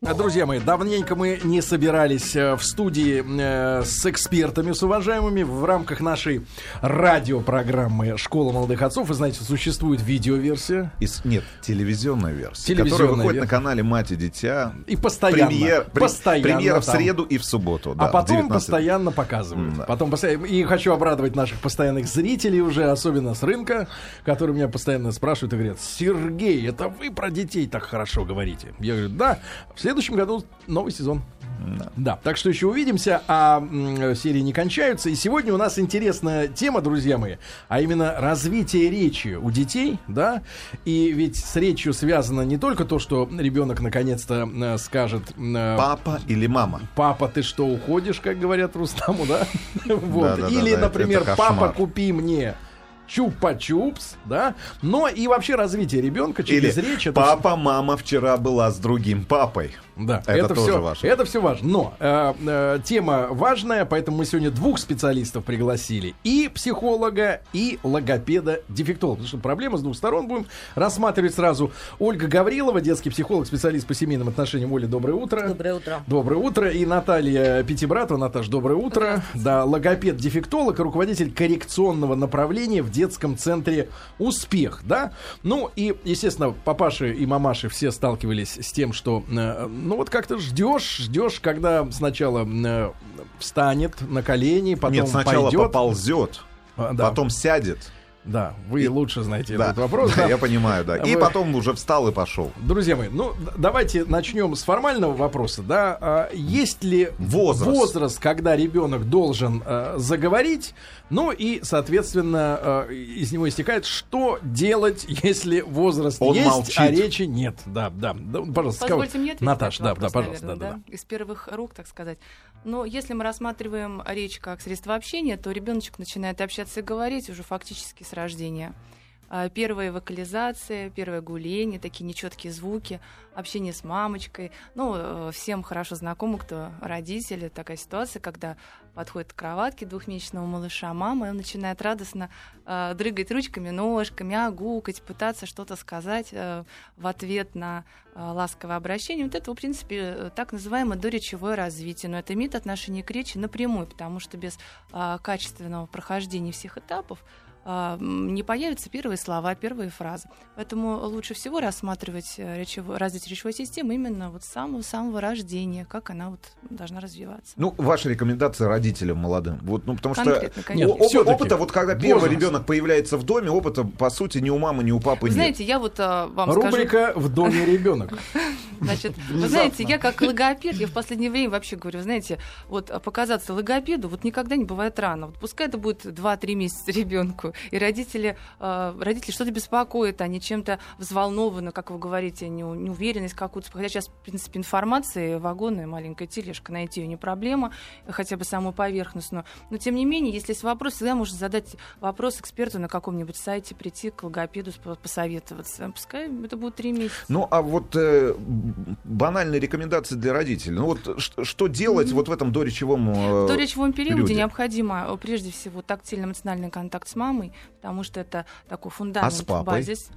Друзья мои, давненько мы не собирались э, в студии э, с экспертами, с уважаемыми в рамках нашей радиопрограммы «Школа молодых отцов». Вы знаете, существует видеоверсия. И нет, телевизионная версия, Телевизионная которая выходит вер- на канале «Мать и дитя». И постоянно. Премьер, пре- постоянно премьера в среду и в субботу. А да, в потом 19. постоянно показывают. Да. Потом постоянно. И хочу обрадовать наших постоянных зрителей уже, особенно с рынка, которые меня постоянно спрашивают и говорят: Сергей, это вы про детей так хорошо говорите. Я говорю, да, в следующем году новый сезон. Да. так что еще увидимся, а м, серии не кончаются. И сегодня у нас интересная тема, друзья мои, а именно развитие речи у детей, да. И ведь с речью связано не только то, что ребенок наконец-то э, скажет э, Папа или мама? Папа, ты что, уходишь, как говорят Рустаму, да? Вот. Или, например, папа, купи мне чупа-чупс, да? Но и вообще развитие ребенка через Или речь. это папа, мама вчера была с другим папой. Да, Это тоже все, важно. Это все важно. Но э, э, тема важная, поэтому мы сегодня двух специалистов пригласили: и психолога, и логопеда-дефектолога. Потому что проблема с двух сторон будем рассматривать сразу. Ольга Гаврилова, детский психолог, специалист по семейным отношениям. Оля, доброе утро. Доброе утро. Доброе утро. И Наталья Пятибратова. Наташ, доброе утро. Да, логопед-дефектолог руководитель коррекционного направления в детском центре «Успех». Да? Ну и, естественно, папаши и мамаши все сталкивались с тем, что, э, ну вот как-то ждешь, ждешь, когда сначала э, встанет на колени, потом Нет, сначала пойдет. поползет, А, да, потом сядет. Да, вы лучше знаете Да, этот вопрос. да, да. я понимаю, да. И Вы- потом уже встал и пошел. Друзья мои, ну давайте начнем с формального вопроса, да. А, есть ли Возраст. возраст, когда ребенок должен э, заговорить, ну и, соответственно, э, из него истекает, что делать, если возраст Он есть, молчит. а речи нет. Да, да, да, пожалуйста, Позвольте скажите. мне ответить Наташ, на да, этот да, вопрос, пожалуйста, наверное, да, да, да. Из первых рук, так сказать. Но если мы рассматриваем речь как средство общения, то ребеночек начинает общаться и говорить уже фактически с рождения. А, Первая вокализация, первое гуление, такие нечеткие звуки, общение с мамочкой. Ну, э, всем хорошо знакомо, кто родители, такая ситуация, когда подходит к кроватке двухмесячного малыша мама, и он начинает радостно э, дрыгать ручками, ножками, огукать, пытаться что-то сказать э, в ответ на э, ласковое обращение. Вот это, в принципе, э, так называемое доречевое развитие. Но это имеет отношение к речи напрямую, потому что без э, качественного прохождения всех этапов не появятся первые слова, первые фразы. Поэтому лучше всего рассматривать э, речево- развитие речевой системы именно вот с самого-самого рождения, как она вот должна развиваться. Ну, ваши рекомендации родителям молодым. Вот, ну, потому что Конкретно, конечно. о- опыт- опыта, вот когда первый возраст. ребенок появляется в доме, опыта, по сути, ни у мамы, ни у папы Вы нет. знаете, я вот а, вам скажу... Рубрика «В доме ребенок». Значит, вы знаете, я как логопед, я в последнее время вообще говорю, знаете, вот а, показаться логопеду вот никогда не бывает рано. Вот пускай это будет 2-3 месяца ребенку, и родители, э, родители что-то беспокоят, они чем-то взволнованы, как вы говорите, не, неуверенность какую-то. Хотя сейчас, в принципе, информации, вагоны, маленькая тележка, найти ее не проблема, хотя бы самую поверхностную. Но, тем не менее, если есть вопрос, всегда можно задать вопрос эксперту на каком-нибудь сайте, прийти к логопеду, посоветоваться. Пускай это будет 3 месяца. Ну, а вот э, банальные рекомендации для родителей. Ну, вот ш- что делать вот в этом доречевом... э, В доречевом периоде периоде. необходимо э, прежде всего тактильно-эмоциональный контакт с мамой, потому что это такой фундамент, А с папой? базис.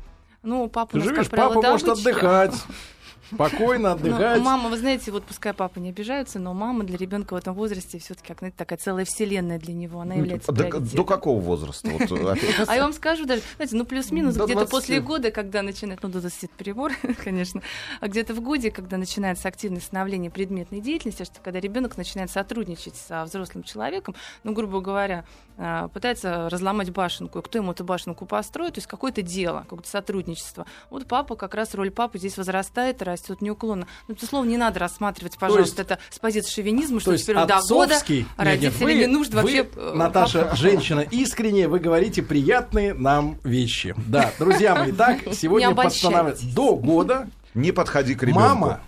Ну, папа Ты видишь, правило, папа может отдыхать, спокойно Ну, отдыхать. мама, вы знаете, вот пускай папа не обижаются, но мама для ребенка в этом возрасте все-таки как знаете, такая целая вселенная для него. Она является До, до какого возраста? Вот, опять? А я вам скажу даже, знаете, ну плюс-минус До где-то 20. после года, когда начинает, ну до 20 это перебор, конечно, а где-то в годе, когда начинается активное становление предметной деятельности, что когда ребенок начинает сотрудничать со взрослым человеком, ну, грубо говоря, а, пытается разломать башенку, и кто ему эту башенку построит, то есть какое-то дело, какое-то сотрудничество. Вот папа, как раз роль папы здесь возрастает растет неуклонно. Ну, безусловно, не надо рассматривать, пожалуйста, это с позиции шовинизма, То что есть теперь до года отцовский... Нет, вы- не нужно вы, вообще... э, Наташа, женщина искренняя, вы говорите приятные нам вещи. Да, друзья мои, так, сегодня постановляется до года Не подходи к ребенку. мама,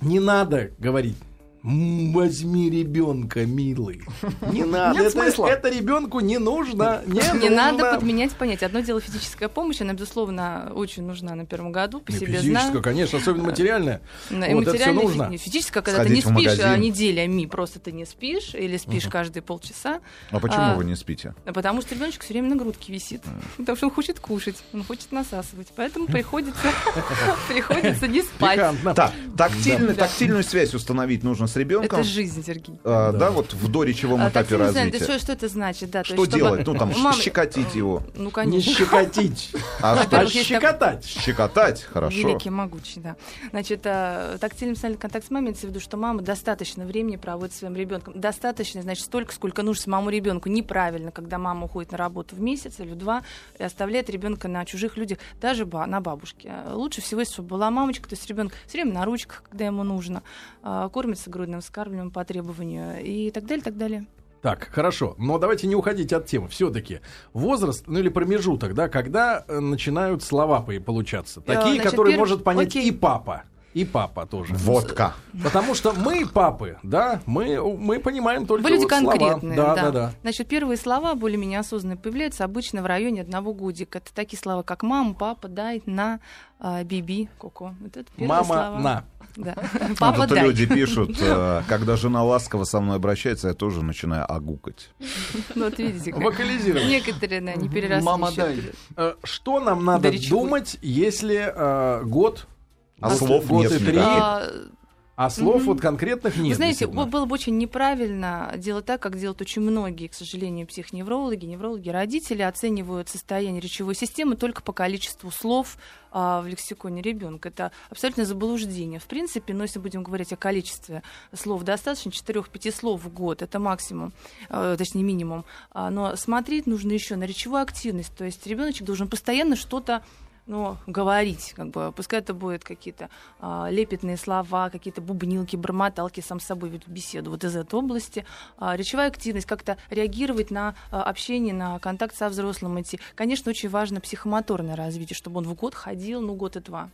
не надо говорить. Возьми ребенка, милый. Не надо. Нет это, смысла. это ребенку не нужно. Не, Не нужно. надо подменять понятие. Одно дело физическая помощь, она, безусловно, очень нужна на первом году, по Не, себе Физическая, знаю. конечно, особенно материальная. Да, и Вот это всё материальная, нужно. фи- физическая, когда ты не Сходить спишь а, неделями, просто ты не спишь или спишь каждые полчаса, А почему А, вы не спите? потому что ребеночек все время на грудке висит, потому что он хочет кушать, он хочет насасывать, поэтому приходится приходится не спать. Так, тактильную связь установить нужно с ребенком. Это жизнь, Сергей. А, Да. да. вот в доречевом А, этапе не знаю, да развития. что, что это значит, да? то Что есть, чтобы- делать? Ну, там, Мама- щекотить его. Ну, Не конечно. щекотить, А а щекотать. Щекотать, хорошо. Великий, могучий, да. Значит, э, тактильный эмоциональный контакт с мамой, имеется в виду, что мама достаточно времени проводит со своим ребенком. Достаточно, значит, столько, сколько нужно самому ребенку. Неправильно, когда мама уходит на работу в месяц или в два и оставляет ребенка на чужих людях, даже ба- на бабушке. А Лучше всего, если чтобы была мамочка, то есть ребенок все время на ручках, когда ему нужно, а, кормится грудным вскармливанием по требованию и так далее, так далее. Так, хорошо. Но давайте не уходить от темы. Все-таки возраст, ну или промежуток, да, когда э, начинают слова по- получаться. Э, Такие, значит, которые перв- может понять окей. и папа. И папа тоже. Водка. Потому что мы, папы, да, мы, мы понимаем только Вы люди вот слова. конкретные. Да, да, да. Значит, первые слова более-менее осознанно появляются обычно в районе одного годика. Это такие слова, как мама, папа, дай, на, а, биби, коко. Вот это Мама слова. на. Да. А Папа, тут дай. люди пишут, э, когда жена ласково со мной обращается, я тоже начинаю агукать. Ну, вот видите, как Вокализировать. некоторые, да, не переросли. Мама, дай. Э, Что нам надо Да думать, если э, год, А год- слов год нет три, А, а слов Мгм. вот конкретных нет? Вы знаете, было бы очень неправильно делать так, как делают очень многие, к сожалению, психоневрологи, неврологи, родители оценивают состояние речевой системы только по количеству слов а, в лексиконе ребенка. Это абсолютно заблуждение. В принципе, но если будем говорить о количестве слов, достаточно 4-5 слов в год, это максимум, э, точнее минимум. А, но смотреть нужно еще на речевую активность, то есть ребеночек должен постоянно что-то ну, говорить, как бы, пускай это будут какие-то а, лепетные слова, какие-то бубнилки, бормоталки, сам с собой ведут беседу вот из этой области. А, речевая активность, как-то реагировать на а, общение, на контакт со взрослым идти. Конечно, очень важно психомоторное развитие, чтобы он в год ходил, ну, год и два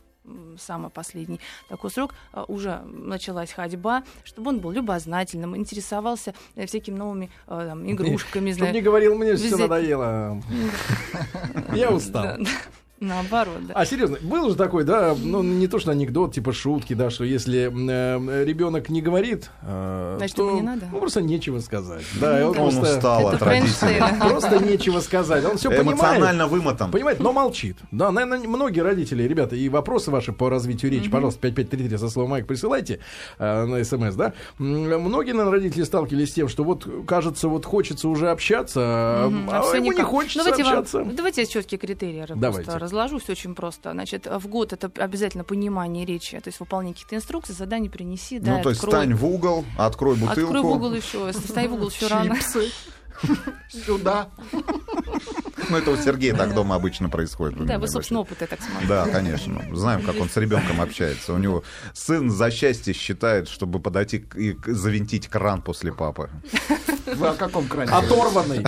самый последний такой срок, а, уже началась ходьба, чтобы он был любознательным, интересовался э, всякими новыми э, там, игрушками, Чтоб знаю. не говорил, мне все надоело. Я устал. Да, да. Наоборот, да. А серьезно, был же такой, да, ну не то что анекдот, типа шутки, да, что если ребенок не говорит, э, Значит, то ему не надо? ну, просто нечего сказать. Да, и он, Он просто, устал от родителей. Просто нечего сказать. Он все понимает. Эмоционально вымотан. Понимает, но молчит. Да, наверное, многие родители, ребята, и вопросы ваши по развитию речи, пожалуйста, 5533 со словом Майк присылайте э, на смс, да. М, Многие, наверное, родители сталкивались с тем, что вот, кажется, вот хочется уже общаться, Мгм, а, всё ему не никак. хочется давайте вам- общаться. давайте я четкие критерии Давайте. Просто разложу, все очень просто. Значит, в год это обязательно понимание речи, то есть выполнение каких-то инструкций, заданий принеси, да, Ну, то есть открой. стань в угол, открой бутылку. Открой в угол еще, встань в угол еще рано. Сюда. Ну, это у Сергея так дома обычно происходит. Да, вы, собственно, опыт, я так смотрю. Да, конечно. Знаем, как он с ребенком общается. У него сын за счастье считает, чтобы подойти и завинтить кран после папы. Вы о каком кране? Оторванный.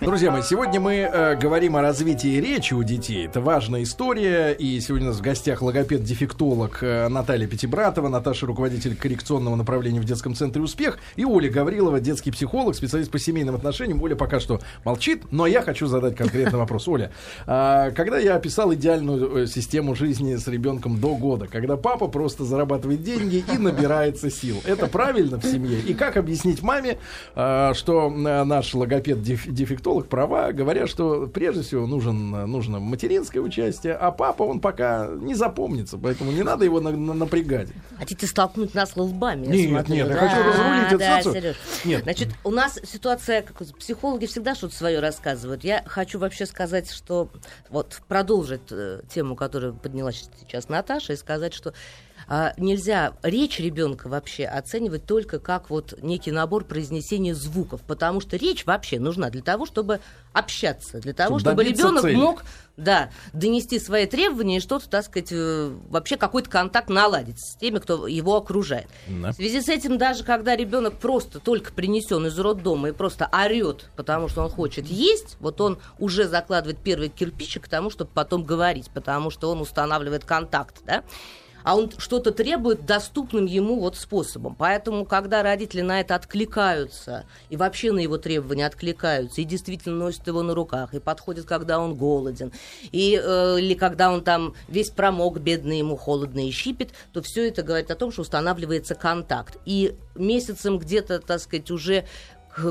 Друзья мои, сегодня мы э, говорим о развитии речи у детей. Это важная история. И сегодня у нас в гостях логопед-дефектолог э, Наталья Пятибратова, Наташа, руководитель коррекционного направления в детском центре «Успех», и Оля Гаврилова, детский психолог, специалист по семейным отношениям. Оля пока что молчит, но я хочу задать конкретный вопрос. Оля, а, когда я описал идеальную э, систему жизни с ребенком до года, когда папа просто зарабатывает деньги и набирается сил, это правильно в семье? И как объяснить маме, а, что э, наш логопед-дефектолог права, говоря, что прежде всего нужен, нужно материнское участие, а папа, он пока не запомнится, поэтому не надо его на- на- напрягать. Хотите столкнуть нас лбами? Нет, смотрю. нет, я Да, хочу разрулить эту да, ситуацию. Нет. Значит, у нас ситуация, как психологи всегда что-то свое рассказывают. Я хочу вообще сказать, что вот продолжить э, тему, которую подняла сейчас Наташа, и сказать, что а, нельзя речь ребенка вообще оценивать только как вот некий набор произнесения звуков, потому что речь вообще нужна для того, чтобы общаться, для того, Чтобы чтобы ребенок цели. мог да, донести свои требования и что-то, так сказать, э, вообще какой-то контакт наладить с теми, кто его окружает. Да. В связи с этим, даже когда ребенок просто только принесен из роддома и просто орет, потому что он хочет есть, вот он уже закладывает первый кирпичик к тому, чтобы потом говорить, потому что он устанавливает контакт, да. А он что-то требует доступным ему вот способом. Поэтому, когда родители на это откликаются, и вообще на его требования откликаются, и действительно носят его на руках, и подходят, когда он голоден, и, э, или когда он там весь промок, бедный, ему холодно и щипет, то все это говорит о том, что устанавливается контакт. И месяцем где-то, так сказать, уже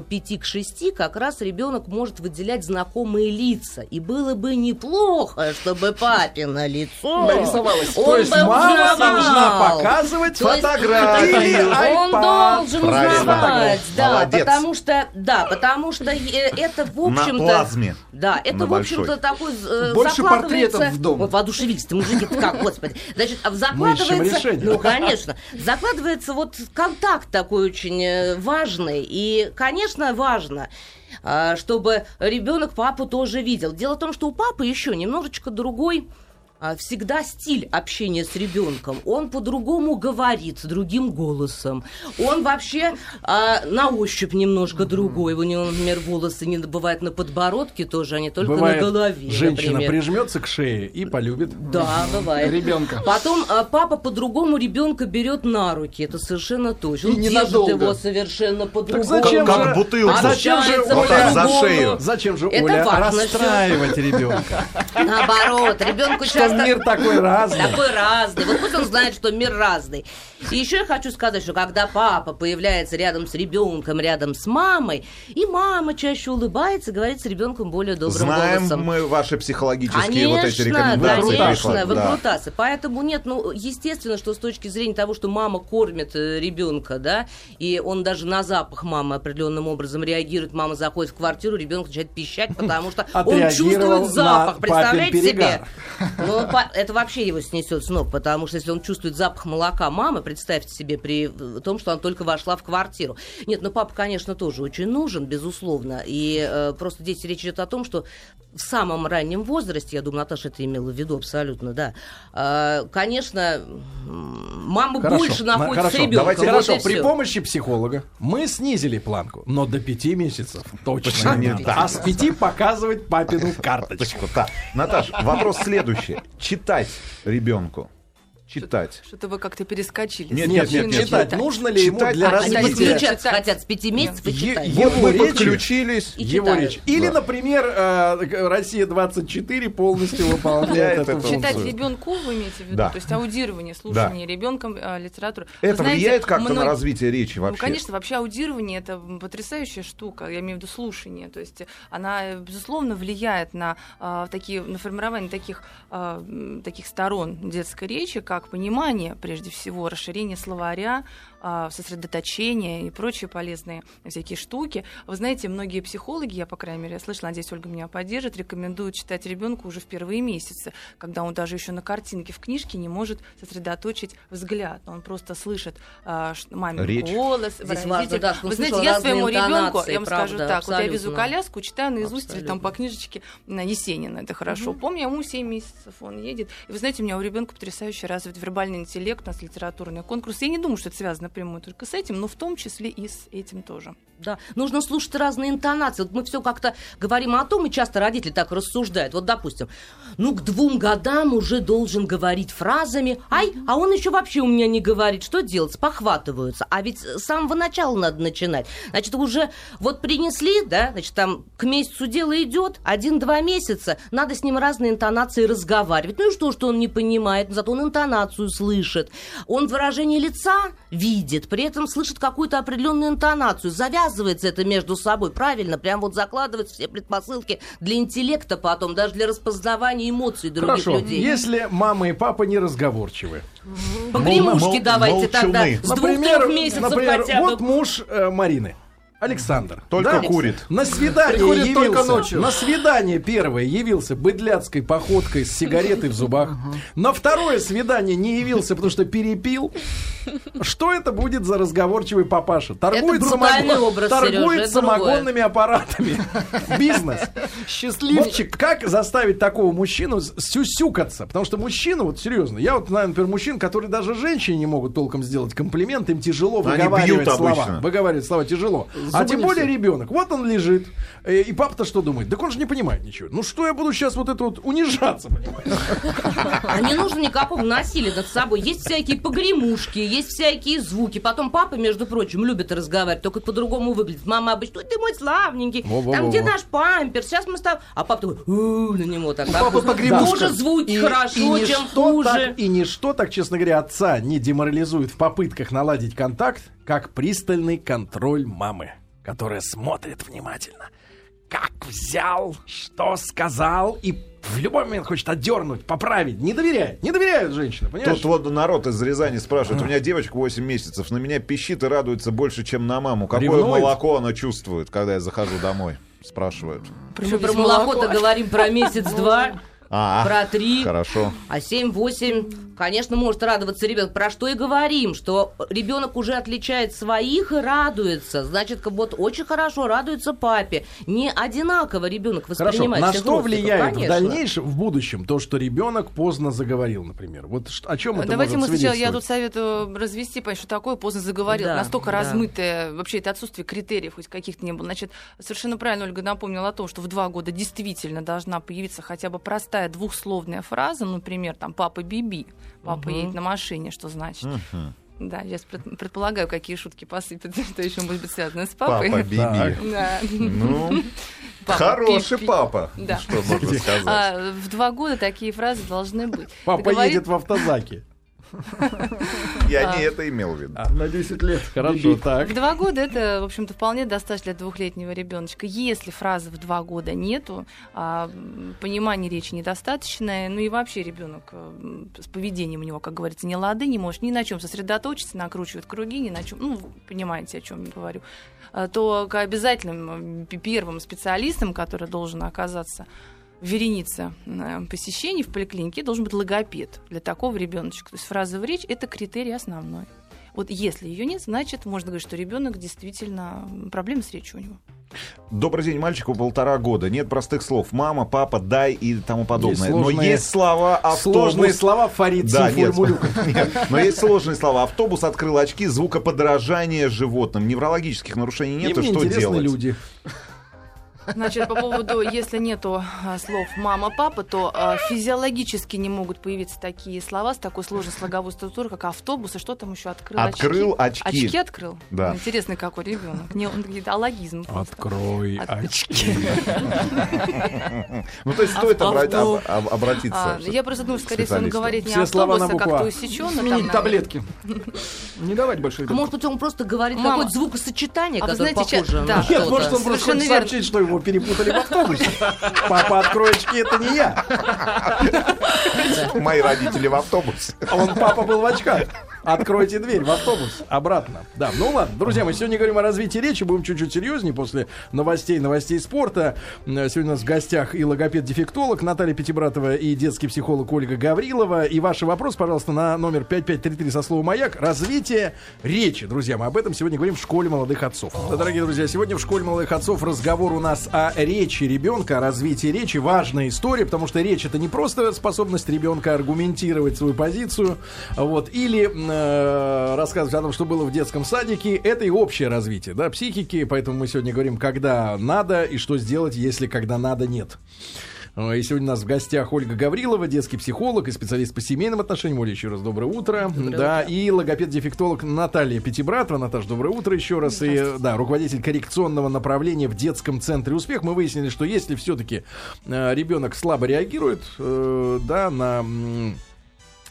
5 к 6 как раз ребенок может выделять знакомые лица. И было бы неплохо, чтобы папино лицо Нарисовалось. он То есть мама узнавал. должна показывать То есть фотографии. Он iPad. должен Правильно. узнавать, да, Молодец. потому что, да, потому что э, это в На общем-то, плазме. да, это На в общем-то такой э, Больше портретов в дом. Вот воодушевились ты, мужики, как, господи. Значит, а закладывается, ну конечно, закладывается вот контакт такой очень э, важный и, конечно, важно а, чтобы ребенок папу тоже видел. Дело в том, что у папы еще немножечко другой всегда стиль общения с ребенком. Он по-другому говорит, с другим голосом. Он вообще а, на ощупь немножко другой. У него, например, волосы не бывают на подбородке тоже, они только Бывает, на голове. женщина например. прижмется к шее и полюбит. Да, бывает. Ребенка. Потом а, папа по-другому ребенка берет на руки, это совершенно точно. И Он держит ненадолго. его совершенно по-другому. зачем Как, же- как бутылку. А зачем же так, за шею. Зачем же, Это Оля, важно расстраивать ребенка? Наоборот, ребенку Что часто... мир такой разный. Такой разный. Вот пусть он знает, что мир разный. И еще я хочу сказать, что когда папа появляется рядом с ребенком, рядом с мамой, и мама чаще улыбается, говорит с ребенком более добрым Знаем голосом. мы ваши психологические Конечно, вот эти рекомендации. конечно, пришла. вы Да. Поэтому нет, ну, естественно, что с точки зрения того, что мама кормит э, ребенка, да, и он даже на запах мамы определенным образом реагирует, мама заходит в квартиру, ребенок начинает пищать, потому что он Отреагировал чувствует запах, представляете себе? Ну, па- это вообще его снесет с ног, потому что если он чувствует запах молока мамы, представьте себе при том, что она только вошла в квартиру. Нет, ну папа, конечно, тоже очень нужен, безусловно. И э, просто здесь речь идет о том, что в самом раннем возрасте, я думаю, Наташа это имела в виду абсолютно, да, э, конечно, мама Хорошо, больше на- находится хорошо. с ребенком. Давайте, Вот хорошо, при всё. помощи психолога мы снизили планку, но до пяти месяцев точно не надо. А с пяти показывать папину карточку. Точку. Так, Наташ, вопрос следующий. Читать ребенку. Читать. Что-то вы как-то перескочили. Нет, Нет, нет, нет, читать нужно ли ему Читать для. Они развития подключаться Читать. хотят с пяти месяцев и читать. его Вот мы подключились. И его читают. речь. Или, например, э, Россия-24 полностью выполняет Это эту читать Читать функцию. ребенку вы имеете в виду? Да. То есть аудирование, слушание ребенком э, литературы. Вы Это знаете, влияет как-то на многие- развитие речи вообще? Ну, конечно, вообще аудирование это потрясающая штука, я имею в виду слушание. То есть она, безусловно, влияет на а, такие, на формирование таких, м, таких сторон детской речи, как понимание, прежде всего, расширение словаря, а, сосредоточение и прочие полезные всякие штуки. Вы знаете, многие психологи, я, по крайней мере, я слышала, надеюсь, Ольга меня поддержит, рекомендуют читать ребенку уже в первые месяцы, когда он даже еще на картинке в книжке не может сосредоточить взгляд. Он просто слышит а, ш- мамин Речь. голос, Здесь важно, да, Вы знаете, я своему ребенку, я вам скажу правда, так, вот я везу коляску, читаю наизусть или там по книжечке на Есенина, это хорошо. Помню, ему 7 месяцев он едет. И вы знаете, у меня у ребенка потрясающе развит вербальный интеллект, у нас литературный конкурс. Я не думаю, что это связано напрямую только с этим, но в том числе и с этим тоже. Да, нужно слушать разные интонации. Вот мы все как-то говорим о том, и часто родители так рассуждают. Вот, допустим, ну, к двум годам уже должен говорить фразами. Ай, а он еще вообще у меня не говорит. Что делать? Спохватываются. А ведь с самого начала надо начинать. Значит, уже вот принесли, да, значит, там к месяцу дело идет, один-два месяца, надо с ним разные интонации разговаривать. Ну и что, что он не понимает, зато он интонацию слышит. Он выражение лица видит, при этом слышит какую-то определенную интонацию. Завязывается это между собой, правильно, прям вот закладывается все предпосылки для интеллекта потом, даже для распознавания эмоций других Хорошо, людей. если мама и папа не разговорчивы. Погремушки давайте тогда молчуны. с двух-трех месяцев например, хотя бы. вот муж э, Марины. Александр. Только да? курит. На свидание Приходит явился. только ночью. На свидание первое явился быдляцкой походкой с сигаретой в зубах. На второе свидание не явился, потому что перепил. Что это будет за разговорчивый папаша? Торгует, самогон- образ, торгует Сережа, самогонными аппаратами. Бизнес. Счастливчик. Как заставить такого мужчину сюсюкаться? Потому что мужчина, вот серьезно, я вот знаю, например, мужчин, которые даже женщине не могут толком сделать комплимент, им тяжело Они выговаривать слова. обычно. Выговаривать слова тяжело. а тем более все. ребенок. Вот он лежит. э, И папа-то что думает? Так он же не понимает ничего. Ну что я буду сейчас вот это вот унижаться, понимаешь? А не нужно никакого насилия над собой. Есть всякие погремушки, есть всякие звуки. Потом папа, между прочим, любит разговаривать, только по-другому выглядит. Мама обычно, «Ой, ты мой славненький, Во-во-во-во. там где наш пампер, сейчас мы с тобой... А папа такой, «У, на него так. папы так, погремушка. Хуже звуки, хорошо, чем ничто хуже. так- и ничто так, честно говоря, отца не деморализует в попытках наладить контакт, как пристальный контроль мамы, которая смотрит внимательно. Как взял, что сказал, и в любой момент хочет отдернуть, поправить. Не доверяет, не доверяет женщина, понимаешь? Тут вот народ из Рязани спрашивает, у меня девочка 8 месяцев, на меня пищит и радуется больше, чем на маму. Какое Ревнует? молоко она чувствует, когда я захожу домой? Спрашивают. Что, про молоко-то говорим про месяц-два, А, про три. хорошо. А 7-8, конечно, может радоваться ребенок. Про что и говорим, что ребенок уже отличает своих и радуется. Значит, как вот очень хорошо радуется папе. Не одинаково ребенок Хорошо, воспринимает на всех что влияет в конечно. дальнейшем, в будущем, то, что ребенок поздно заговорил, например? Вот о чем это Давайте мы сначала, я тут советую развести, понять, что такое поздно заговорил. Да, Настолько да. размытое, вообще это отсутствие критериев хоть каких-то не было. Значит, совершенно правильно Ольга напомнила о том, что в два года действительно должна появиться хотя бы простая двухсловная фраза, например, там «папа Биби», «папа едет на машине», что значит. Мгм. Да, я пред- предполагаю, какие шутки посыпятся, что еще может быть связано с папой. Папа Биби. Да. Ну, Папа хороший Пи-пи. папа. Да. Что можно сказать? А, в два года такие фразы должны быть. Папа Договорит- едет в автозаке. Я а. не это имел в виду. На 10 лет. Хорошо, так. В два года это, в общем-то, вполне достаточно для двухлетнего ребеночка. Если фразы в два года нету, а, м, понимания речи недостаточное, ну и вообще ребенок м, с поведением у него, как говорится, не лады, не может ни на чем сосредоточиться, накручивает круги, ни на чем, ну, вы понимаете, о чем я говорю, а, то к обязательным первым специалистам, который должен оказаться в веренице э, посещений в поликлинике, должен быть логопед для такого ребеночка. То есть фраза в речь это критерий основной. Вот если ее нет, значит, можно говорить, что ребенок действительно проблемы с речью у него. Добрый день, мальчику полтора года. Нет простых слов. Мама, папа, дай и тому подобное. Но сложные- есть слова автобус. Сложные слова Фарид Да, нет, нет, но есть сложные слова. Автобус открыл очки звукоподражания животным. Неврологических нарушений нет, и что делать? люди. Значит, по поводу, если нету а, слов мама, папа, то а, физиологически не могут появиться такие слова с такой сложной слоговой структурой, как автобус, и что там еще открыл? Открыл очки. Очки открыл? Да. Интересный какой ребенок. Не, он аллогизм. просто. Открой От- очки. Ну, то есть стоит обратиться. А, я просто думаю, скорее всего, он говорит не автобус, а как-то усеченно. Сменить таблетки. Не давать больше может быть, он просто говорит Мама. какое-то звукосочетание, А которое знаете, похоже. Нет, может, он просто Совершенно хочет сообщить, что его перепутали в автобусе. Папа, открой очки, это не я. Мои родители в автобусе. А он папа был в очках. Откройте дверь в автобус. Обратно. Да, ну ладно. Друзья, мы сегодня говорим о развитии речи. Будем чуть-чуть серьезнее после новостей, новостей спорта. Э, Сегодня у нас в гостях и логопед-дефектолог Наталья Пятибратова и детский психолог Ольга Гаврилова. И ваш вопрос, пожалуйста, на номер 5533 со словом «Маяк». Развитие речи. Друзья, мы об этом сегодня говорим в школе молодых отцов. Да, дорогие друзья, сегодня в школе молодых отцов разговор у нас о речи ребенка, о развитии речи. Важная история, потому что речь это не просто способность ребенка аргументировать свою позицию, вот, или э, рассказывать о том, что было в детском садике. Это и общее развитие, да, психики. Поэтому мы сегодня говорим, когда надо и что сделать, если когда надо нет. Э, И сегодня у нас в гостях Ольга Гаврилова, детский психолог и специалист по семейным отношениям. Оля, еще раз доброе утро. да, и логопед-дефектолог Наталья Пятибратова. Наташа, доброе утро еще раз. И, э, да, руководитель коррекционного направления в детском центре «Успех». Мы выяснили, что если все-таки ребенок слабо реагирует, э, да, на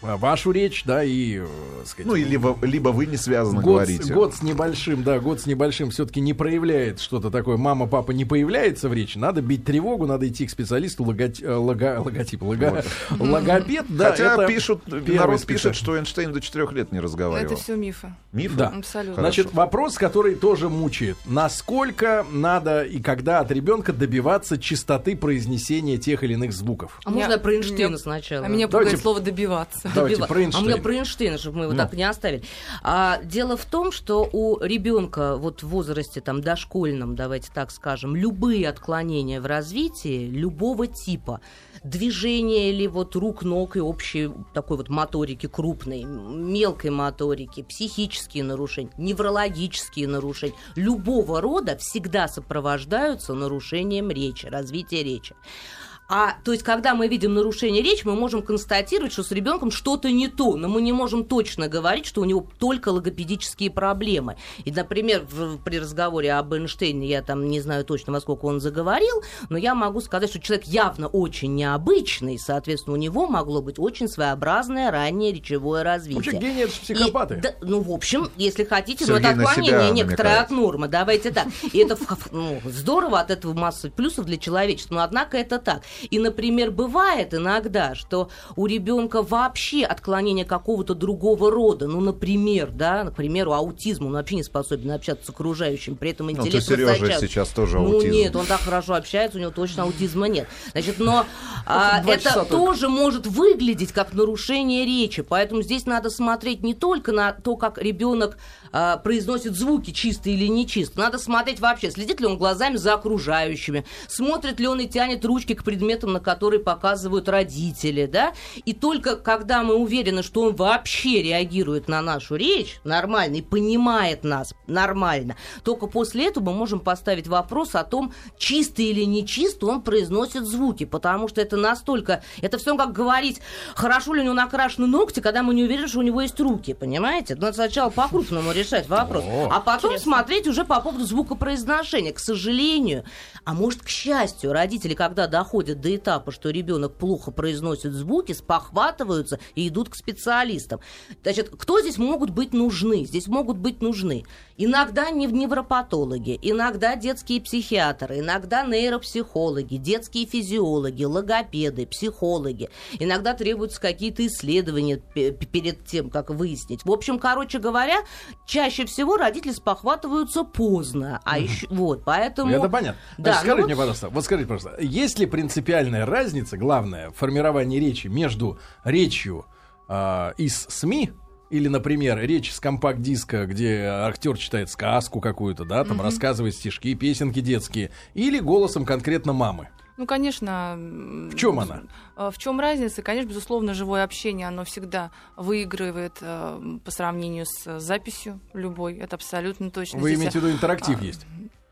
вашу речь, да, и, э, сказать, Ну, и либо, либо вы не связаны год, говорите. год с небольшим, да, год с небольшим все-таки не проявляет что-то такое, мама, папа не появляется в речи, надо бить тревогу, надо идти к специалисту, логоти- э, лого- логотип, лого- логопед, да, Хотя это пишут, первый народ специалист. пишет, что Эйнштейн до четырех лет не разговаривал. Это все мифы. Миф? Да. Абсолютно. Значит, вопрос, который тоже мучает. Насколько надо и когда от ребенка добиваться чистоты произнесения тех или иных звуков? А можно Я- про Эйнштейна сначала? А меня Давайте- пугает слово добиваться. Давайте добива- про Эйнштейна. А у меня про Эйнштейна, чтобы мы его Ну. так не оставили. А, дело в том, что у ребенка вот в возрасте там дошкольном, давайте так скажем, любые отклонения в развитии любого типа, движения или вот рук, ног и общей такой вот моторики крупной, мелкой моторики, психические нарушения, неврологические нарушения, любого рода всегда сопровождаются нарушением речи, развития речи. А то есть, когда мы видим нарушение речи, мы можем констатировать, что с ребенком что-то не то, но мы не можем точно говорить, что у него только логопедические проблемы. И, например, в- при разговоре об Эйнштейне, я там не знаю точно, во сколько он заговорил, но я могу сказать, что человек явно очень необычный, соответственно, у него могло быть очень своеобразное раннее речевое развитие. Вообще гении это психопаты. И, да, ну, в общем, если хотите, но Сергей это на отклонение некоторое от нормы. Давайте так. И это ну, здорово, от этого масса плюсов для человечества, но однако это так. И, например, бывает иногда, что у ребенка вообще отклонение какого-то другого рода, ну, например, да, например, у аутизма, он вообще не способен общаться с окружающим, при этом Ну, интеллект то Сережа высочайший. сейчас тоже Ну аутизм. нет, он так хорошо общается, у него точно аутизма нет. Значит, но а, это тоже может выглядеть как нарушение речи. Поэтому здесь надо смотреть не только на то, как ребенок а, произносит звуки, чистые или нечистые. Надо смотреть вообще, следит ли он глазами за окружающими, смотрит ли он и тянет ручки к предметам, на которые показывают родители, да. И только когда мы уверены, что он вообще реагирует на нашу речь нормально и понимает нас нормально, только после этого мы можем поставить вопрос о том, чисто или нечисто он произносит звуки, потому что это настолько... Это все как говорить, хорошо ли у него накрашены ногти, когда мы не уверены, что у него есть руки, понимаете? Надо сначала по-крупному решать вопрос, О. а потом смотреть уже по поводу звукопроизношения. К сожалению, а может, к счастью, родители, когда доходят до этапа, что ребенок плохо произносит звуки, спохватываются и идут к специалистам. Значит, кто здесь могут быть нужны? Здесь могут быть нужны иногда нев- невропатологи, иногда детские психиатры, иногда нейропсихологи, детские физиологи, логопеды, психологи. Иногда требуются какие-то исследования пе- перед тем, как выяснить. В общем, короче говоря, чаще всего родители спохватываются поздно. А еще вот, поэтому... Это понятно. Да, Значит, скажите ну мне, пожалуйста, вот скажите, пожалуйста, есть ли принципиальная разница, главное, в формировании речи между речью а, из СМИ или, например, речь с компакт-диска, где актер читает сказку какую-то, да, там рассказывает стишки, песенки детские, или голосом конкретно мамы? Ну, конечно. В чем она? э, В чем разница? Конечно, безусловно, живое общение, оно всегда выигрывает э, по сравнению с записью любой. Это абсолютно точно. Вы Здесь, имеете в виду интерактив а, есть?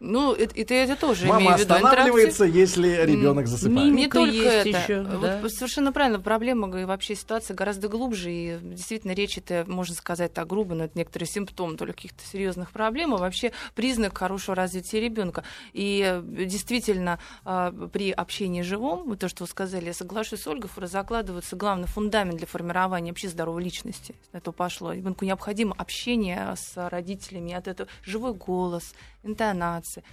Ну, это, это, это тоже Мама имею в виду. Останавливается, если ребенок засыпает. Не Мимика только есть это. ещё, Вот да. Совершенно правильно. Проблема и вообще ситуация гораздо глубже. И действительно, речь это, можно сказать так грубо, но это некоторые симптомы только каких-то серьезных проблем, а вообще признак хорошего развития ребенка. И э, действительно, а, при общении живом, вот то, что вы сказали, я соглашусь с Ольгой, закладывается главный фундамент для формирования вообще здоровой личности. На то пошло. Ребенку необходимо общение с родителями, от этого живой голос, интонация.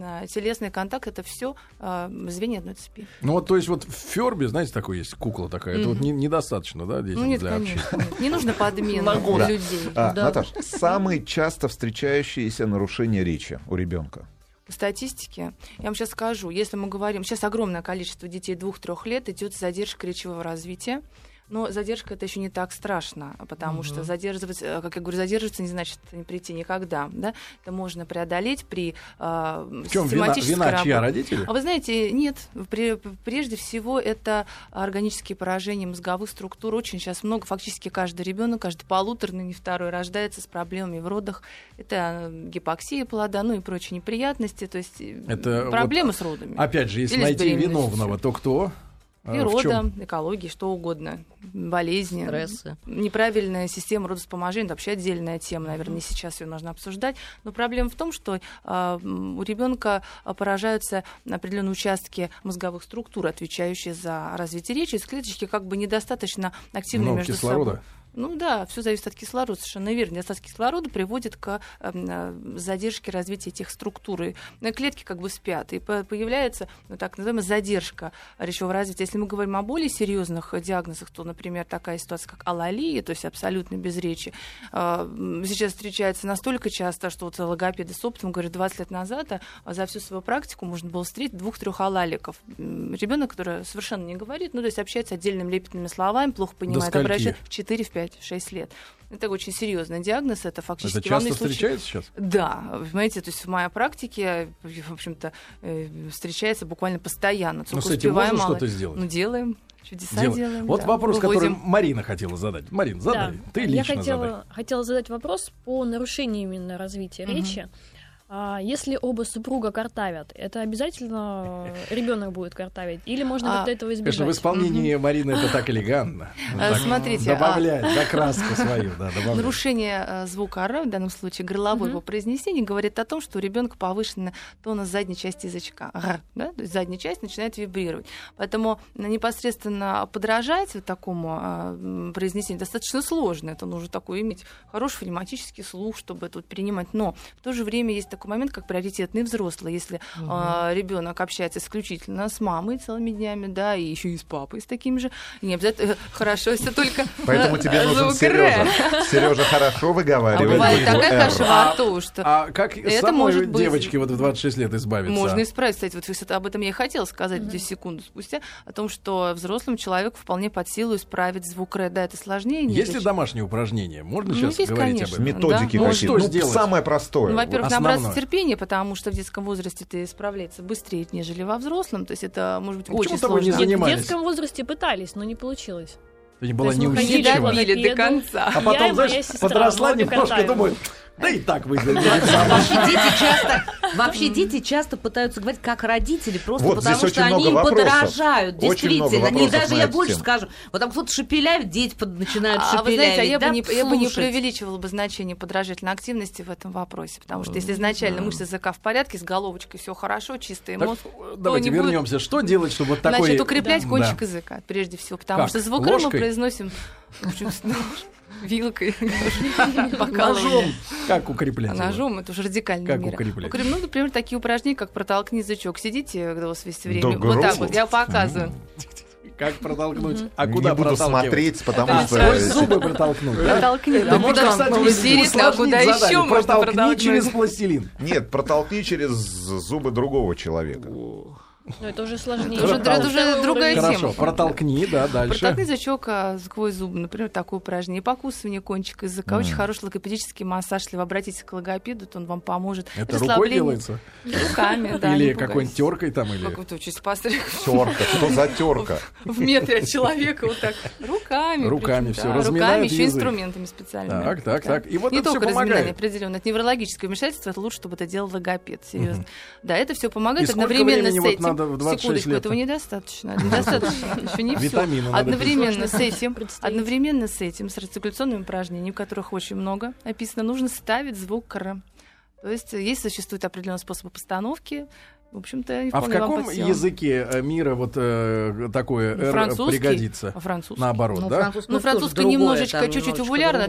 а, Телесный контакт это все звенья одной цепи. Ну вот, то есть вот в Фербе, знаете, такой есть кукла такая, это вот не- недостаточно, да, детям Ну нет, для общения? конечно. нет. Не нужно подмена людей. А, Да. Наташ, самые часто встречающиеся нарушения речи у ребенка. По статистике, я вам сейчас скажу, если мы говорим, сейчас огромное количество детей двух-трех лет идет задержка речевого развития. Но задержка это еще не так страшно, потому что задерживать, э, как я говорю, задерживаться не значит не прийти никогда. Да? Это можно преодолеть при э, В чем вина, систематической вина работе. чья родители? А вы знаете, нет, пре- прежде всего это органические поражения мозговых структур. Очень сейчас много, фактически каждый ребенок, каждый полуторный, не второй, рождается с проблемами в родах. Это э, гипоксия плода, ну и прочие неприятности, то есть э, Это проблемы вот, с родами. Опять же, если Или найти виновного, то кто? А, Природа, чём? экология, что угодно, болезни. Стрессы. Неправильная система родоспоможения, это вообще отдельная тема, наверное, не сейчас ее нужно обсуждать. Но проблема в том, что а, у ребенка поражаются определенные участки мозговых структур, отвечающие за развитие речи. Из клеточки как бы недостаточно активны Много между кислорода. собой. Ну да, все зависит от кислорода, совершенно верно. Недостаток кислорода приводит к эм, э, задержке развития этих структур. И э, клетки как бы спят, и появляется ну, так называемая задержка речевого развития. Если мы говорим о более серьезных диагнозах, то, например, такая ситуация, как алалия, то есть абсолютно без речи, э, сейчас встречается настолько часто, что вот логопеды с опытом говорят, 20 лет назад за всю свою практику можно было встретить двух-трех алаликов. Ребенок, который совершенно не говорит, ну то есть общается отдельными лепетными словами, плохо понимает, обращается в 4-5 5-6 лет. Это очень серьезный диагноз, это фактически это часто встречается сейчас? Да, понимаете, то есть в моей практике, в общем-то, э, встречается буквально постоянно. Но с этим можно что-то сделать? Ну, делаем. Чудеса делаем. делаем вот да. вопрос, Выводим. который Марина хотела задать. Марина, задай. Да. Ты лично Я хотела, задай. хотела задать вопрос по нарушению именно развития угу. речи. А, если оба супруга картавят, это обязательно ребенок будет картавить? Или можно А, как-то этого избежать? Конечно, в исполнении Марины это так элегантно. А, Так смотрите, а- Добавляет, да, краску свою, да, добавляет. Нарушение э, звука «р», в данном случае горлового Мгм. произнесения, говорит о том, что у ребенка повышена тонус задней части язычка. «Р», да? То есть задняя часть начинает вибрировать. Поэтому э, непосредственно подражать вот такому э, произнесению достаточно сложно. Это нужно такой иметь хороший фонематический слух, чтобы это вот принимать. Но в то же время есть такой момент, как приоритетный взрослый. Если ребенок общается исключительно с мамой целыми днями, да, и еще и с папой с таким же, не обязательно э, хорошо, если только Поэтому э, тебе нужен. Сережа. Сережа хорошо А выговаривает. бывает букву такая каша во рту, что А как самой девочке вот в 26 лет избавиться? можно исправить. Кстати, вот об этом я и хотела сказать здесь секунду спустя, о том, что взрослому человеку вполне под силу исправить звук «р». Да, это сложнее. Есть ли домашние упражнения? Можно Ну, сейчас есть, говорить об этом? Методики Да, какие-то. Ну, самое простое. Ну, Вот. во-первых, основное. Набраться терпения, потому что в детском возрасте это исправляется быстрее, нежели во взрослом. То есть это может быть почему очень тобой не сложно. Нет, в занимались? детском возрасте пытались, но не получилось. Ты не была неусидчива. добили до конца. А Я потом, моя знаешь, подросла немножко, думаю, да и так выйдет. Вообще дети часто, вообще дети часто пытаются говорить как родители, просто Вот потому что они им подражают. Действительно. И даже я больше тему. скажу. Вот там кто-то шепелявит, дети под- начинают А вы знаете, а я шепелявить. бы, да, не, я бы не слушать. преувеличивала бы значение подражательной активности в этом вопросе, потому что если изначально мышцы языка в порядке, с головочкой все хорошо, чистый Так, мозг, давайте будет- вернемся. Что делать, чтобы вот такой... Значит, укреплять Да. кончик языка, прежде всего, потому Как? что звук мы произносим вилкой, Ножом. Как укреплять ножом это уже радикальная Как мера. укреплять? Укреп- Ну, например, такие упражнения, как протолкни язычок. Сидите, когда у вас весь время. Вот так вот, я показываю. Как протолкнуть? А Не куда буду проталкивать? смотреть, потому Это что... Сквозь зубы протолкнуть? Протолкни. А Да, можно, а куда еще можно протолкнуть? через пластилин. Нет, протолкни через зубы другого человека. Но это уже сложнее. Это уже- это уже другая уровень. Хорошо, тема. протолкни, да, дальше. Протолкни язычок а, сквозь зубы, например, такое упражнение. Покусывание кончика языка. Очень хороший логопедический массаж. Если вы обратитесь к логопеду, то он вам поможет. Это рукой делается? Руками, да. Или какой-нибудь теркой там? или Какой-то очень спастрик. Терка. Что за терка? в метре от человека вот так руками. Руками разминают руками, еще инструментами специальными. Так, так, так. И вот не только разминание определенно, это неврологическое вмешательство, это лучше, чтобы это делал логопед, серьезно. Да, это все помогает одновременно с этим. Надо в 26 Секундочку, лет-то? этого недостаточно. Недостаточно, еще не все. Одновременно с этим, одновременно с этим, с артикуляционными упражнениями, которых очень много описано, нужно ставить звук «р». То есть э, есть существуют определенные способы постановки. В общем-то, А в каком языке э, мира вот э, такое Ну, «р» французский. пригодится? А французский? Наоборот, да? французский, Ну, французский другое, немножечко, чуть-чуть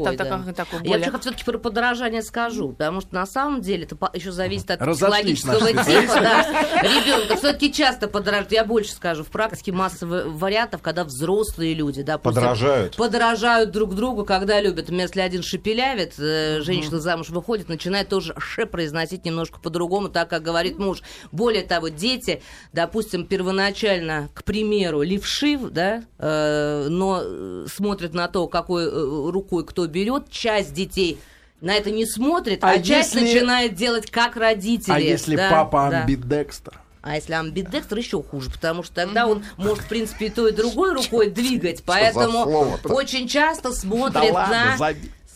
там да. такой, такой Я более... вообще все-таки про подражание скажу, потому что на самом деле это еще зависит от Разошлись психологического типа, да. Ребенка все-таки часто подражают. Я больше скажу, в практике масса вариантов, когда взрослые люди, допустим, Подражают. подражают друг другу, когда любят. Если один шепелявит, э, женщина замуж выходит, начинает тоже ше произносить немножко по-другому, так как говорит муж. Более того, дети, допустим, первоначально, к примеру, левши, да, э, но э, смотрят на то, какой э, рукой кто берет, часть детей на это не смотрит, а, А часть если- начинает делать как родители. А если да, папа да. амбидекстер? А если амбидекстер, еще хуже, потому что тогда он может, в принципе, и той, и другой рукой двигать. Поэтому очень часто смотрит на.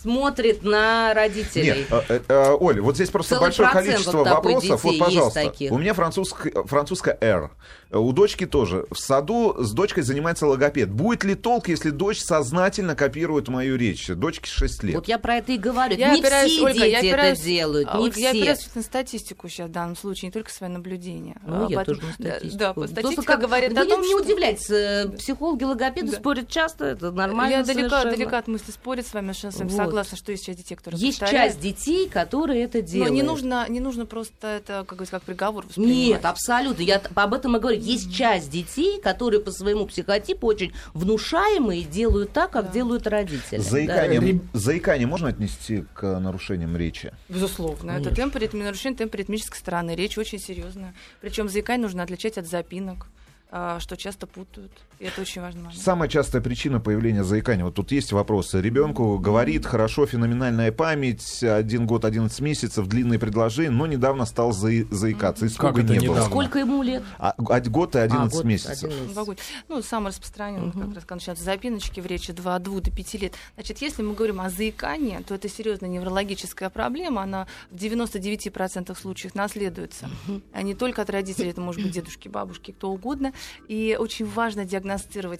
Смотрит на родителей. Нет, э, э, э, Оль, вот здесь просто Целый большое количество вот вопросов. Вот, пожалуйста, у меня французская, французская R. У дочки тоже. В саду с дочкой занимается логопед. Будет ли толк, если дочь сознательно копирует мою речь? Дочке 6 лет. Вот я про это и говорю. Я не опираюсь, все Ольга, я дети опираюсь- это делают, не Ольга, Я все. опираюсь на статистику сейчас в данном случае, не только свои наблюдения. Ну, А, я поэтому- тоже на да, статистику. Да, Просто статистика как- говорит вы о не, том, не что... удивляйтесь, э, психологи, логопеды Да. спорят часто, это нормально Я далека, совершенно. далека от мысли спорить с вами, вами Вот. согласна, что есть часть детей, которые Есть повторяют. часть детей, которые это Но делают. не нужно, не нужно просто это, как говорится, как приговор воспринимать. Нет, абсолютно. Я об этом и говорю. Есть часть детей, которые по своему психотипу очень внушаемые, делают так, как Да. делают родители. Заикание, Реб- заикание можно отнести к нарушениям речи? Безусловно. Это Конечно. темп ритм, нарушение темпа ритмической стороны. Речь очень серьезная. Причем заикание нужно отличать от запинок, а, что часто путают. И это очень важный момент. Самая частая причина появления заикания. Вот тут есть вопросы. Ребенку говорит хорошо, феноменальная память, один год, 11 месяцев, длинные предложения, но недавно стал заи- заикаться. Испуга Как это не было. Сколько ему лет? А, а, год и 11 А, год, месяцев. один месяц. Два года. Ну, самый распространенный, как раз, когда начинаются запиночки в речи 2 2 до 5 лет. Значит, если мы говорим о заикании, то это серьезная неврологическая проблема. Она в 99% случаев наследуется. А не только от родителей, это может быть дедушки, бабушки, кто угодно. И очень важно диагностировать.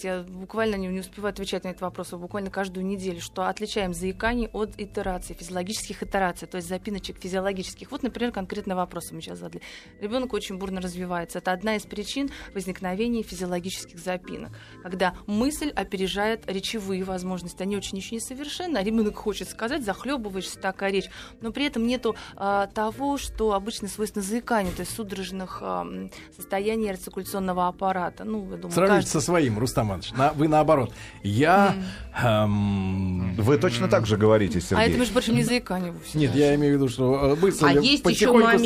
Я буквально не, не успеваю отвечать на этот вопрос, а буквально каждую неделю, что отличаем заикание от итераций, физиологических итераций, то есть запиночек физиологических. Вот, например, конкретный вопрос мы сейчас задали. Ребенок очень бурно развивается. Это одна из причин возникновения физиологических запинок, когда мысль опережает речевые возможности. Они очень еще несовершенны, а ребенок хочет сказать, захлебываешься такая речь, но при этом нету а, того, что обычно свойственно заиканию, то есть судорожных а, состояний артикуляционного аппарата. Ну, я думаю, Сравните каждый- со своим, Рустам Иванович. На- вы наоборот. Я... эм, Вы точно так же говорите, А Сергей. это, между прочим, не заикание вовсе. Нет, я имею в виду, что э, мысль А есть еще момент.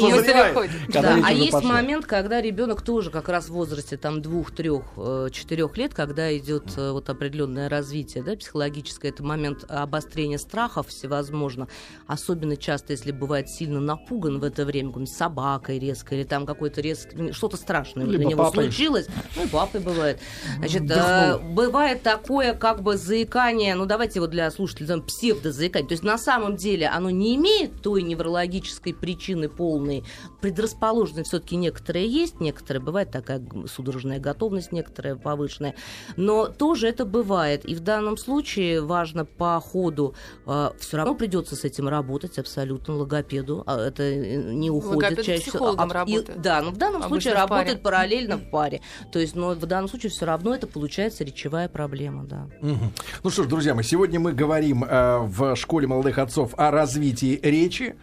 Да, а есть пошла. момент, когда ребенок тоже как раз в возрасте там двух, трех, э, четырех лет, когда идет э, вот определенное развитие, да, психологическое, это момент обострения страхов всевозможно. Особенно часто, если бывает сильно напуган в это время, какой-нибудь собакой резко или там какой-то резко что-то страшное Либо для него папой. случилось. Ну и папой бывает. Значит, Вдохнул. э, бывает такое как бы заикание, ну давайте вот для слушателей, там, псевдозаикание. То есть на самом деле оно не имеет той неврологической причины полной. Предрасположенность все-таки некоторые есть, некоторые бывает такая судорожная готовность, некоторая повышенная. Но тоже это бывает. И в данном случае важно по ходу все равно придется с этим работать абсолютно логопеду. А Это э, не уходит Логопед чаще всего. А, и-. Да, но в данном Обычно случае работает параллельно в паре. То есть, но в данном случае все равно это получается речевая проблема, да. Мгм. Ну что ж, друзья мои, сегодня мы говорим э, в школе молодых отцов о развитии речи.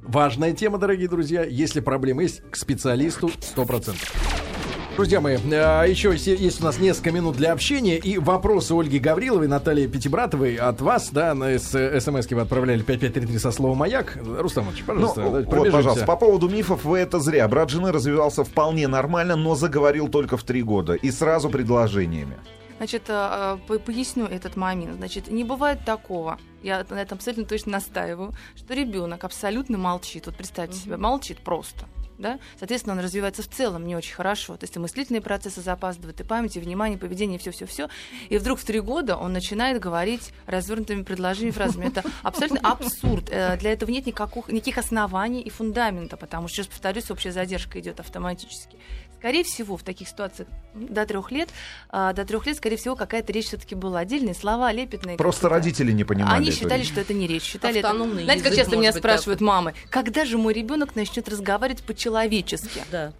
Важная тема, дорогие друзья. Если проблемы есть, к специалисту 100%. Друзья мои, э, еще есть, у нас несколько минут для общения и вопросы Ольги Гавриловой, Натальи Пятибратовой от вас, да, на смс вы отправляли 5533 со словом «Маяк». Рустам Ну, пожалуйста, давайте вот, пожалуйста, по поводу мифов вы это зря. Брат жены развивался вполне нормально, но заговорил только в три года. И сразу предложениями. Значит, э, по- поясню этот момент. Значит, не бывает такого, я на этом абсолютно точно настаиваю, что ребенок абсолютно молчит. Вот представьте себе, молчит просто. Да? Соответственно, он развивается в целом не очень хорошо. То есть и мыслительные процессы запаздывают, и память, и внимание, и поведение, все-все-все. И вдруг в три года он начинает говорить развернутыми предложениями, фразами. Это абсолютно абсурд. Э, Для этого нет никаких, никаких оснований и фундамента, потому что, сейчас повторюсь, общая задержка идет автоматически. Скорее всего, в таких ситуациях до трех лет, а, до трех лет, скорее всего, какая-то речь все-таки была. Отдельные слова, лепетные. Просто родители не понимали. Они считали, речь. что это не речь. Считали это... Автономный Знаете, как часто меня быть, спрашивают мамы, когда же мой ребенок начнет разговаривать по-человечески? Да.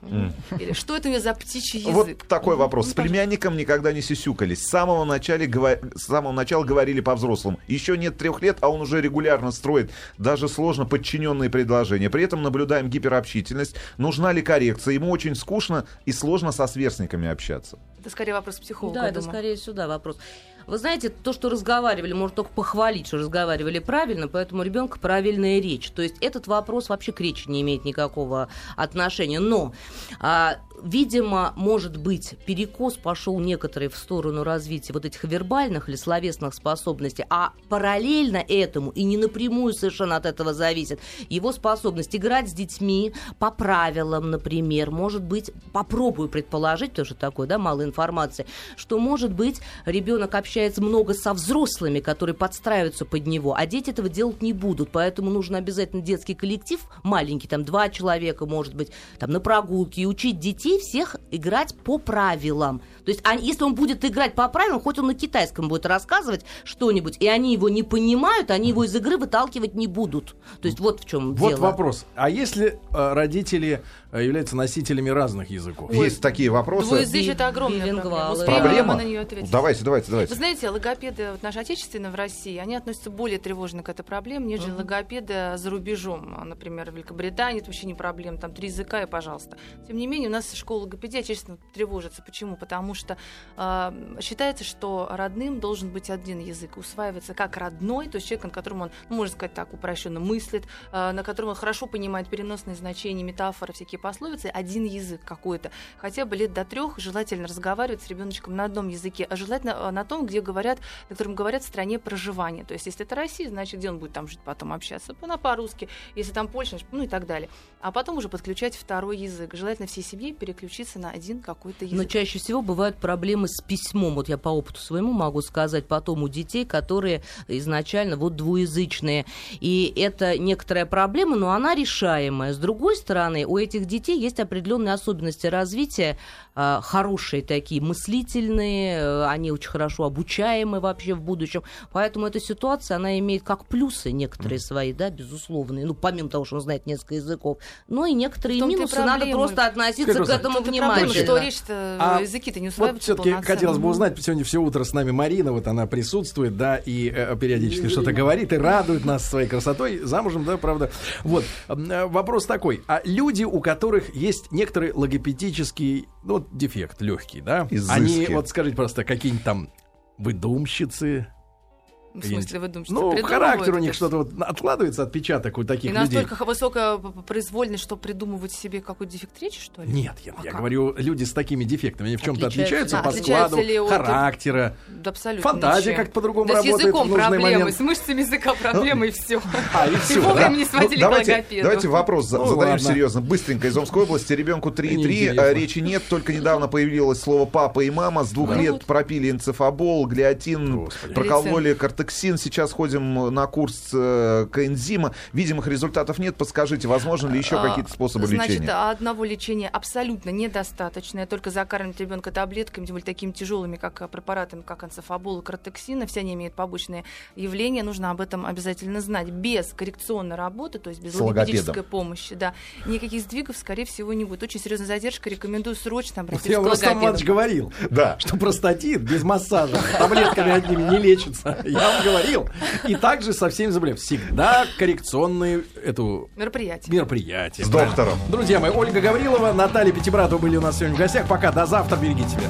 Или что это у нее за птичий язык? Вот такой вопрос. Ну, С племянником никогда не сисюкались. С самого, начала, говор- с самого начала говорили по-взрослому. Еще нет трех лет, а он уже регулярно строит даже сложно подчиненные предложения. При этом наблюдаем гиперобщительность. Нужна ли коррекция? Ему очень скучно и сложно со сверстниками общаться. Это скорее вопрос психолога. Да, это думаю. скорее сюда вопрос. Вы знаете, то, что разговаривали, можно только похвалить, что разговаривали правильно, поэтому ребенка правильная речь. То есть этот вопрос вообще к речи не имеет никакого отношения. Но, а, видимо, может быть, перекос пошел некоторый в сторону развития вот этих вербальных или словесных способностей, а параллельно этому и не напрямую совершенно от этого зависит его способность играть с детьми по правилам, например. Может быть, попробую предположить, тоже такое, да, мало информации, что, может быть, ребенок общается много со взрослыми, которые подстраиваются под него, а дети этого делать не будут. Поэтому нужно обязательно детский коллектив, маленький, там два человека, может быть, там на прогулке, и учить детей детей всех играть по правилам. То есть, они- если он будет играть по правилам, хоть он на китайском будет рассказывать что-нибудь, и они его не понимают, они его из игры выталкивать не будут. То есть, вот в чем Вот дело. вопрос. А если э, родители э, являются носителями разных языков? Есть такие вопросы. Двуязычие это огромная проблема. Успеем Проблема? на нее ответить? Давайте, давайте, давайте. Вы знаете, логопеды вот наши отечественные в России, они относятся более тревожно к этой проблеме, нежели логопеды за рубежом. А, Например, в Великобритании это вообще не проблема, там три языка и пожалуйста. Тем не менее, у нас школа логопедии отечественно тревожится. Почему? Потому что а, считается, что родным должен быть один язык, усваивается как родной, то есть человек, на котором он, ну, можно сказать так, упрощенно мыслит, а, на котором он хорошо понимает переносные значения, метафоры, всякие пословицы, один язык какой-то. Хотя бы лет до трех желательно разговаривать с ребеночком на одном языке, а желательно э, на том, где говорят, на котором говорят в стране проживания. То есть, если это Россия, значит, где он будет там жить, потом общаться? На по-русски. Если там Польша, ну и так далее. А потом уже подключать второй язык. Желательно всей семье переключиться на один какой-то язык. Но чаще всего бывают проблемы с письмом. Вот я по опыту своему могу сказать, потом у детей, которые изначально вот двуязычные. И это некоторая проблема, но она решаемая. С другой стороны, у этих детей есть определенные особенности развития, а, хорошие такие, мыслительные, э, они очень хорошо обучаемы вообще в будущем. Поэтому эта ситуация, она имеет как плюсы некоторые свои, да, безусловные. Ну, помимо того, что он знает несколько языков, но и некоторые минусы. Надо просто относиться к этому и проблема, внимательно. что речь-то, А языки-то не Вот все-таки хотелось бы узнать, сегодня все утро с нами Марина, вот она присутствует, да, и э, периодически что-то говорит и радует нас своей красотой. Замужем, да, правда. Вот, э, вопрос такой. А люди, у которых есть некоторый логопедический, ну, вот, дефект легкий, да? Изыски. Они, вот скажите просто, какие-нибудь там выдумщицы, В смысле, вы думаете, ну, придумывают характер у них что-то вот откладывается отпечаток у таких И людей. настолько высокая произвольность, что придумывать себе какой-то дефект речи, что ли? Нет, я, А я как? говорю, люди с такими дефектами, они в чем-то Отличаются. отличаются А, по отличаются складу ли от- характера. Да абсолютно Фантазия ничем. как по-другому да работает с языком проблемы, момент. с мышцами языка проблемы и все. А, и вовремя да. не сводили к давайте, давайте вопрос Ну, задаем ладно. серьезно. Быстренько из Омской области. Ребенку 3,3, Неинтересно. а речи нет. Только недавно появилось слово папа и мама. С двух лет пропили энцефабол, глиотин, прокололи кортексин. Сейчас ходим на курс э, коэнзима. Видимых результатов нет. Подскажите, возможно ли еще А, какие-то способы Значит, лечения? одного лечения абсолютно недостаточно. Только закармливать ребенка таблетками, тем более такими тяжелыми, как препаратами, как анцефабол и кротексин, все они имеют побочные явления. Нужно об этом обязательно знать. Без коррекционной работы, то есть без логопедической помощи, да, никаких сдвигов, скорее всего, не будет. Очень серьезная задержка. Рекомендую срочно обратиться я к логопеду. говорил, Да. что простатит без массажа таблетками одними не лечится. Я вам говорил. И также со всеми заболеваниями. Всегда коррекционные эту Мероприятие. мероприятия. С доктором. Друзья мои, Ольга Гаврилова, Наталья Пятибратова были у нас сегодня в гостях. Пока, до завтра, берегите себя.